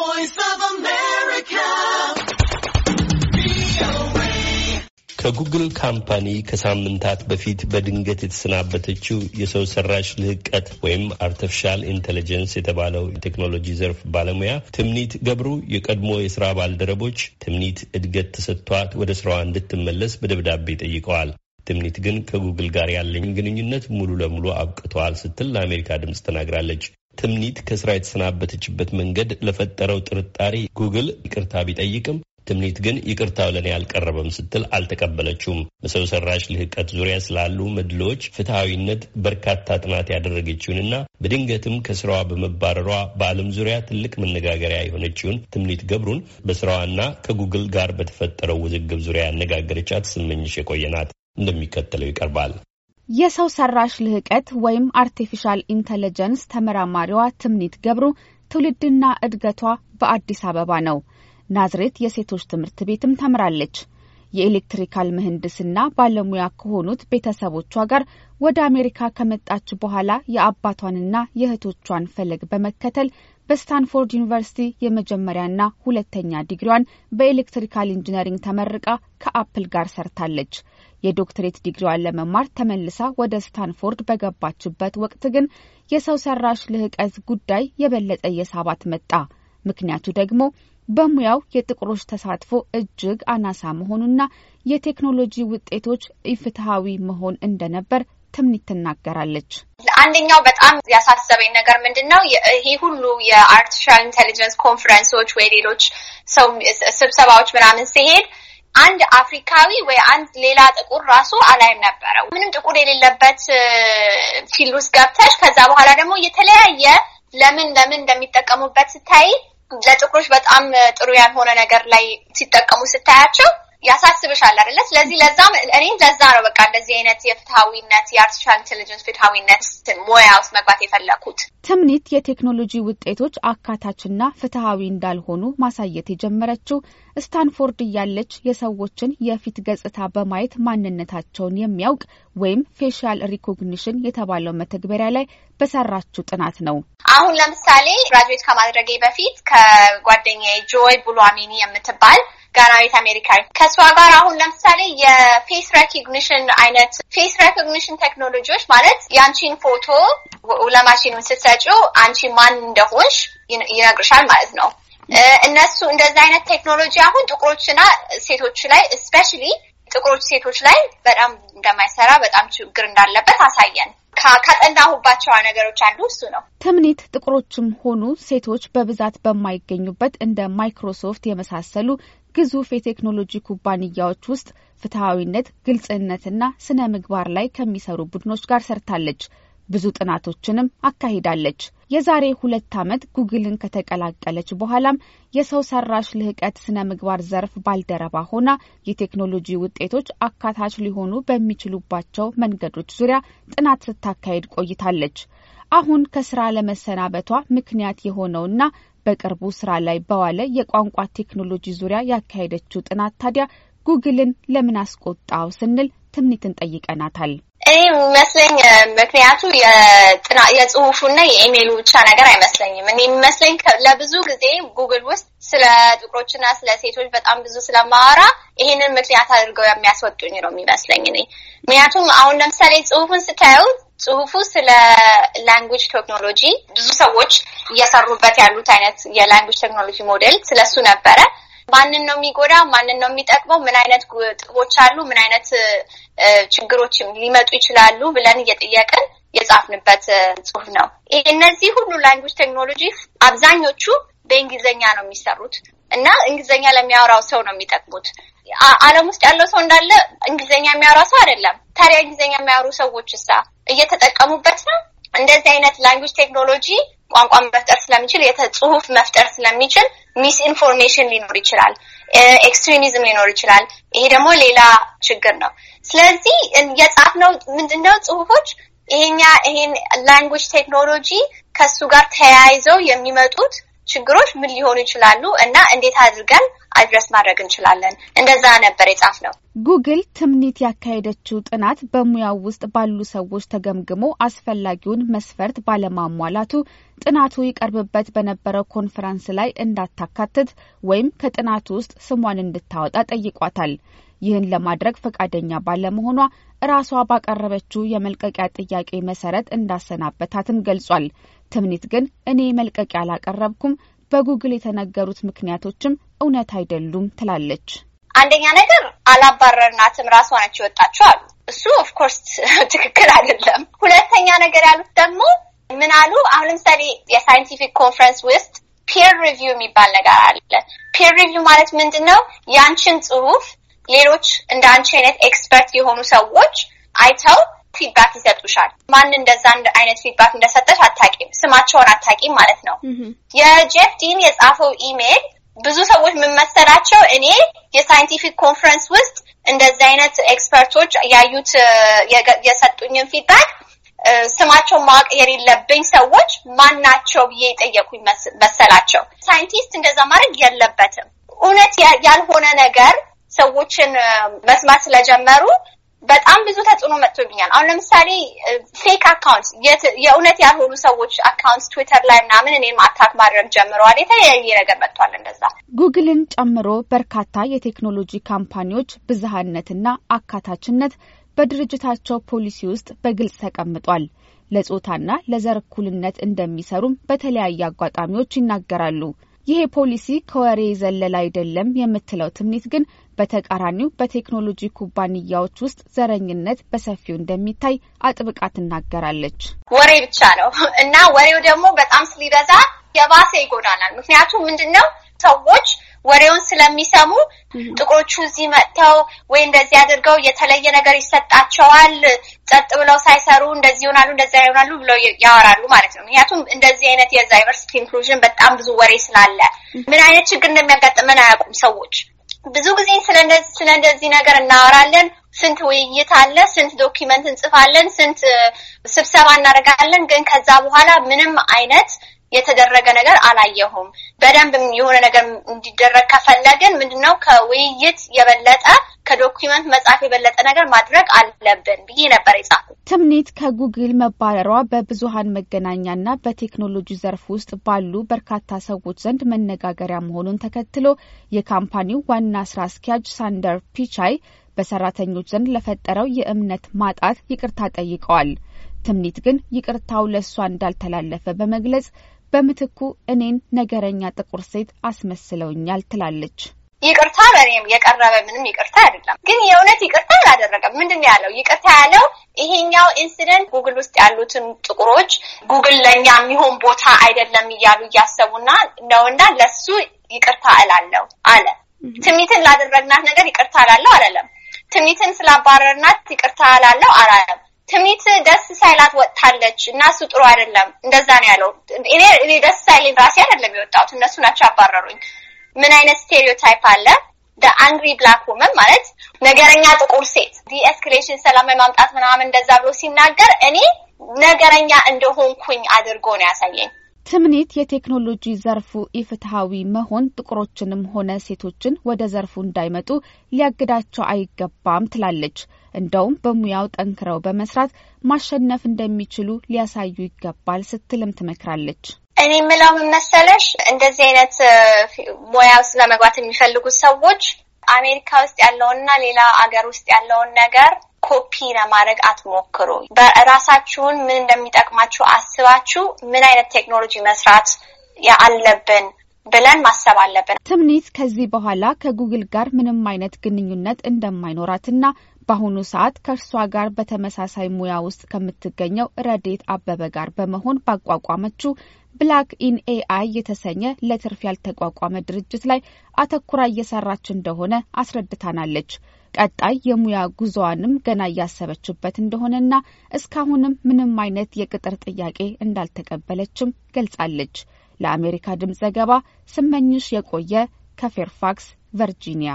voice. ከጉግል company ከሳምንታት በፊት በድንገት የተሰናበተችው የሰው ሰራሽ ልህቀት ወይም artificial intelligence የተባለው የቴክኖሎጂ ዘርፍ ባለሙያ ትምኒት ገብሩ የቀድሞ የስራ ባልደረቦች ትምኒት እድገት ተሰጥቷት ወደ ስራዋ እንድትመለስ በደብዳቤ ጠይቀዋል። ትምኒት ግን ከጉግል ጋር ያለኝ ግንኙነት ሙሉ ለሙሉ አብቅተዋል ስትል ለአሜሪካ ድምፅ ተናግራለች። ትምኒት ከስራ የተሰናበተችበት መንገድ ለፈጠረው ጥርጣሬ ጉግል ይቅርታ ቢጠይቅም ትምኒት ግን ይቅርታው ለእኔ አልቀረበም ስትል አልተቀበለችውም። በሰው ሰራሽ ልህቀት ዙሪያ ስላሉ መድሎዎች ፍትሐዊነት በርካታ ጥናት ያደረገችውንና በድንገትም ከስራዋ በመባረሯ በዓለም ዙሪያ ትልቅ መነጋገሪያ የሆነችውን ትምኒት ገብሩን በስራዋና ከጉግል ጋር በተፈጠረው ውዝግብ ዙሪያ ያነጋገረቻት ስመኝሽ የቆየናት እንደሚከተለው ይቀርባል። የሰው ሰራሽ ልህቀት ወይም artificial intelligence ተመራማሪዋ ትምኒት ገብሩ ትውልድና እድገቷ በአዲስ አበባ ነው። ናዝሬት የሴቶች ትምህርት ቤትም ተምራለች። የኤሌክትሪካል ምህንድስና ባለሙያ ከሆኑት ቤተሰቦቿ ጋር ወደ አሜሪካ ከመጣች በኋላ የአባቷንና የእህቶቿን ፈለግ በመከተል በስታንፎርድ ዩኒቨርሲቲ የመጀመሪያና ሁለተኛ ዲግሪዋን በ electrical engineering ተመርቃ ከአፕል ጋር ሰርታለች። የዶክትሬት ዲግሪዋን ለመማር ተመልሳ ወደ ስታንፎርድ በገባችበት ወቅት ግን የሰው ሰራሽ ልህቀት ጉዳይ የበለጠ የሳባት መጣ። ምክንያቱ ደግሞ በሙያው የጥቁሮች ተሳትፎ እጅግ አናሳ መሆኑና የቴክኖሎጂ ውጤቶች ኢፍትሐዊ መሆን እንደነበር ትምኒት ትናገራለች። አንደኛው በጣም ያሳሰበኝ ነገር ምንድን ነው? ይሄ ሁሉ የ artificial intelligence ኮንፈረንሶች ወይ ሌሎች ሰው ስብሰባዎች ምናምን ሲሄድ አንድ አፍሪካዊ ወይ አንድ ሌላ ጥቁር ራሱ አላይም ነበረ። ምንም ጥቁር የሌለበት field ውስጥ ገብተሽ ከዛ በኋላ ደግሞ የተለያየ ለምን ለምን እንደሚጠቀሙበት ስታይ ለጥቁሮች በጣም ጥሩ ያልሆነ ነገር ላይ ሲጠቀሙ ስታያቸው ያሳስብሻል አይደለ? ስለዚህ ለዛም እኔ ለዛ ነው በቃ እንደዚህ አይነት የፍትሐዊነት የ artificial intelligence ፍትሐዊነት ሙያ ውስጥ መግባት የፈለኩት። ትምኒት የቴክኖሎጂ ውጤቶች አካታችና ፍትሐዊ እንዳልሆኑ ማሳየት የጀመረችው ስታንፎርድ እያለች የሰዎችን የፊት ገጽታ በማየት ማንነታቸውን የሚያውቅ ወይም facial recognition የተባለው መተግበሪያ ላይ በሰራችው ጥናት ነው። አሁን ለምሳሌ graduate ከማድረጌ በፊት ከጓደኛዬ ጆይ ቡኦላምዊኒ የምትባል ጋናዊት አሜሪካዊ ከእሷ ጋር አሁን ለምሳሌ የ face recognition አይነት face recognition ቴክኖሎጂዎች ማለት የአንቺን ፎቶ ለማሽኑን ስትሰጪው አንቺ ማን እንደሆንሽ ይነግርሻል ማለት ነው። እነሱ እንደዚህ አይነት ቴክኖሎጂ አሁን ጥቁሮችና ሴቶች ላይ especially ጥቁሮች ሴቶች ላይ በጣም እንደማይሰራ በጣም ችግር እንዳለበት አሳየን። ካጠናሁባቸው ነገሮች አንዱ እሱ ነው። ትምኒት ጥቁሮችም ሆኑ ሴቶች በብዛት በማይገኙበት እንደ ማይክሮሶፍት የመሳሰሉ ግዙፍ የቴክኖሎጂ ኩባንያዎች ውስጥ ፍትሐዊነት፣ ግልጽነትና ስነ ምግባር ላይ ከሚሰሩ ቡድኖች ጋር ሰርታለች። ብዙ ጥናቶችንም አካሂዳለች። የዛሬ ሁለት ዓመት ጉግልን ከተቀላቀለች በኋላም የሰው ሰራሽ ልህቀት ስነ ምግባር ዘርፍ ባልደረባ ሆና የቴክኖሎጂ ውጤቶች አካታች ሊሆኑ በሚችሉባቸው መንገዶች ዙሪያ ጥናት ስታካሄድ ቆይታለች። አሁን ከስራ ለመሰናበቷ ምክንያት የሆነውና በቅርቡ ስራ ላይ በዋለ የቋንቋ ቴክኖሎጂ ዙሪያ ያካሄደችው ጥናት ታዲያ ጉግልን ለምን አስቆጣው ስንል ትምኒትን ጠይቀናታል። እኔ የሚመስለኝ ምክንያቱ የጽሁፉና የኢሜይሉ ብቻ ነገር አይመስለኝም። እኔ የሚመስለኝ ለብዙ ጊዜ ጉግል ውስጥ ስለ ጥቁሮችና ስለ ሴቶች በጣም ብዙ ስለማወራ ይሄንን ምክንያት አድርገው የሚያስወጡኝ ነው የሚመስለኝ እኔ። ምክንያቱም አሁን ለምሳሌ ጽሁፉን ስታዩ ጽሁፉ ስለ language ቴክኖሎጂ ብዙ ሰዎች እየሰሩበት ያሉት አይነት የ language ቴክኖሎጂ ሞዴል ስለሱ ነበረ። ማንን ነው የሚጎዳ? ማንን ነው የሚጠቅመው? ምን አይነት ጥቅሞች አሉ? ምን አይነት ችግሮች ሊመጡ ይችላሉ? ብለን እየጠየቅን የጻፍንበት ጽሁፍ ነው። እነዚህ ሁሉ ላንጉጅ ቴክኖሎጂ አብዛኞቹ በእንግሊዝኛ ነው የሚሰሩት እና እንግሊዝኛ ለሚያወራው ሰው ነው የሚጠቅሙት። ዓለም ውስጥ ያለው ሰው እንዳለ እንግሊዝኛ የሚያወራ ሰው አይደለም። ታዲያ እንግሊዝኛ የሚያወሩ ሰዎች እሳ እየተጠቀሙበት ነው። እንደዚህ አይነት ላንጉጅ ቴክኖሎጂ ቋንቋ መፍጠር ስለሚችል ጽሁፍ መፍጠር ስለሚችል misinformation ሊኖር ይችላል፣ extremism ሊኖር ይችላል። ይሄ ደግሞ ሌላ ችግር ነው። ስለዚህ የጻፍነው ምንድነው ጽሁፎች ይሄኛ ይሄን language ቴክኖሎጂ ከሱ ጋር ተያይዘው የሚመጡት ችግሮች ምን ሊሆኑ ይችላሉ እና እንዴት አድርገን address ማድረግ እንችላለን። እንደዛ ነበር የጻፍነው። ጉግል ትምኒት ያካሄደችው ጥናት በሙያው ውስጥ ባሉ ሰዎች ተገምግሞ አስፈላጊውን መስፈርት ባለማሟላቱ ጥናቱ ይቀርብበት በነበረው ኮንፈረንስ ላይ እንዳታካትት ወይም ከጥናቱ ውስጥ ስሟን እንድታወጣ ጠይቋታል። ይህን ለማድረግ ፈቃደኛ ባለመሆኗ ራሷ ባቀረበችው የመልቀቂያ ጥያቄ መሰረት እንዳሰናበታትም ገልጿል። ትምኒት ግን እኔ መልቀቂያ አላቀረብኩም፣ በጉግል የተነገሩት ምክንያቶችም እውነት አይደሉም ትላለች። አንደኛ ነገር አላባረርናትም ራሷ ነች የወጣችው አሉ። እሱ of course ትክክል አይደለም። ሁለተኛ ነገር ያሉት ደግሞ ምን አሉ? አሁን ለምሳሌ የ scientific conference ውስጥ peer review የሚባል ነገር አለ። peer review ማለት ምንድን ነው? ያንቺን ጽሁፍ ሌሎች እንደ አንቺ አይነት expert የሆኑ ሰዎች አይተው feedback ይሰጡሻል። ማን እንደዛ አይነት feedback እንደሰጠሽ አታቂም፣ ስማቸውን አታቂም ማለት ነው። የጄፍ ዲን የጻፈው ኢሜይል ብዙ ሰዎች የመሰላቸው እኔ የ scientific conference ውስጥ እንደዚህ አይነት expertኦች ያዩት የሰጡኝን feedback ስማቸውን ማወቅ የሌለብኝ ሰዎች ማን ናቸው ብዬ የጠየቁኝ መሰላቸው። ሳይንቲስት እንደዛ ማድረግ የለበትም። እውነት ያልሆነ ነገር ሰዎችን መስማት ስለጀመሩ በጣም ብዙ ተጽዕኖ መጥቶብኛል። አሁን ለምሳሌ fake account የእውነት ያልሆኑ ሰዎች account ትዊተር ላይ ምናምን እኔን attack ማድረግ ጀምረዋል። የተለያየ ነገር መጥቷል። እንደዛ ጉግልን ጨምሮ በርካታ የቴክኖሎጂ ካምፓኒዎች ብዝሃነትና አካታችነት በድርጅታቸው ፖሊሲ ውስጥ በግልጽ ተቀምጧል። ለጾታና ለዘር እኩልነት እንደሚሰሩም በተለያየ አጋጣሚዎች ይናገራሉ። ይሄ ፖሊሲ ከወሬ ዘሎ አይደለም የምትለው ትምኒት ግን በተቃራኒው በቴክኖሎጂ ኩባንያዎች ውስጥ ዘረኝነት በሰፊው እንደሚታይ አጥብቃ ትናገራለች። ወሬ ብቻ ነው እና ወሬው ደግሞ በጣም ስሊበዛ የባሰ ይጎዳናል። ምክንያቱም ምንድን ነው ሰዎች ወሬውን ስለሚሰሙ ጥቁሮቹ እዚህ መጥተው ወይ እንደዚህ አድርገው የተለየ ነገር ይሰጣቸዋል፣ ጸጥ ብለው ሳይሰሩ እንደዚህ ይሆናሉ፣ እንደዚያ ይሆናሉ ብለው ያወራሉ ማለት ነው። ምክንያቱም እንደዚህ አይነት የ diversity inclusion በጣም ብዙ ወሬ ስላለ ምን አይነት ችግር እንደሚያጋጥመን አያውቁም ሰዎች። ብዙ ጊዜ ስለ እንደዚህ ነገር እናወራለን። ስንት ውይይት አለ፣ ስንት document እንጽፋለን፣ ስንት ስብሰባ እናደርጋለን። ግን ከዛ በኋላ ምንም አይነት የተደረገ ነገር አላየሁም። በደንብ የሆነ ነገር እንዲደረግ ከፈለግን ምንድነው ከውይይት የበለጠ ከ document መጻፍ የበለጠ ነገር ማድረግ አለብን ብዬ ነበር የጻፉት። ትምኒት ከጉግል መባረሯ በብዙሀን መገናኛና በቴክኖሎጂ ዘርፍ ውስጥ ባሉ በርካታ ሰዎች ዘንድ መነጋገሪያ መሆኑን ተከትሎ የ company ው ዋና ስራ አስኪያጅ ሳንደር ፒቻይ በሰራተኞች ዘንድ ለፈጠረው የእምነት ማጣት ይቅርታ ጠይቀዋል። ትምኒት ግን ይቅርታው ለእሷ እንዳልተላለፈ በመግለጽ በምትኩ እኔን ነገረኛ ጥቁር ሴት አስመስለውኛል ትላለች። ይቅርታ በእኔም የቀረበ ምንም ይቅርታ አይደለም፣ ግን የእውነት ይቅርታ አላደረገም። ምንድን ነው ያለው? ይቅርታ ያለው ይሄኛው incident ጉግል ውስጥ ያሉትን ጥቁሮች ጉግል ለእኛ የሚሆን ቦታ አይደለም እያሉ እያሰቡና ነውና ለሱ ይቅርታ እላለሁ አለ። ትምኒትን ላደረግናት ነገር ይቅርታ እላለሁ አላለም። ትምኒትን ስላባረርናት ይቅርታ እላለሁ አላለም። ትምኒት ደስ ሳይላት ወጥታለች እና እሱ ጥሩ አይደለም። እንደዛ ነው ያለው። እኔ ደስ ሳይለኝ ራሴ አይደለም የወጣሁት እነሱ ናቸው ያባረሩኝ። ምን አይነት stereotype አለ? angry black woman ማለት ነገረኛ ጥቁር ሴት de-escalation ሰላም ማምጣት ምናምን እንደዛ ብሎ ሲናገር እኔ ነገረኛ እንደሆንኩኝ አድርጎ ነው ያሳየኝ። ትምኒት የቴክኖሎጂ ዘርፉ ኢፍትሐዊ መሆን ጥቁሮችንም ሆነ ሴቶችን ወደ ዘርፉ እንዳይመጡ ሊያግዳቸው አይገባም ትላለች። እንደውም በሙያው ጠንክረው በመስራት ማሸነፍ እንደሚችሉ ሊያሳዩ ይገባል ስትልም ትመክራለች። እኔ የምለው ምን መሰለሽ፣ እንደዚህ አይነት ሙያ ውስጥ ለመግባት የሚፈልጉት ሰዎች አሜሪካ ውስጥ ያለውንና ሌላ አገር ውስጥ ያለውን ነገር ኮፒ ለማድረግ አትሞክሩ። በራሳችሁን ምን እንደሚጠቅማችሁ አስባችሁ ምን አይነት ቴክኖሎጂ መስራት አለብን ብለን ማሰብ አለብን። ትምኒት ከዚህ በኋላ ከጉግል ጋር ምንም አይነት ግንኙነት እንደማይኖራትና በአሁኑ ሰዓት ከእርሷ ጋር በተመሳሳይ ሙያ ውስጥ ከምትገኘው ረዴት አበበ ጋር በመሆን ባቋቋመችው Black in AI የተሰኘ ለትርፍ ያልተቋቋመ ድርጅት ላይ አተኩራ እየሰራች እንደሆነ አስረድታናለች። ቀጣይ የሙያ ጉዞዋንም ገና እያሰበችበት እንደሆነና እስካሁንም ምንም አይነት የቅጥር ጥያቄ እንዳልተቀበለችም ገልጻለች። ለአሜሪካ ድምፅ ዘገባ ስመኝሽ የቆየ ከፌርፋክስ ቨርጂኒያ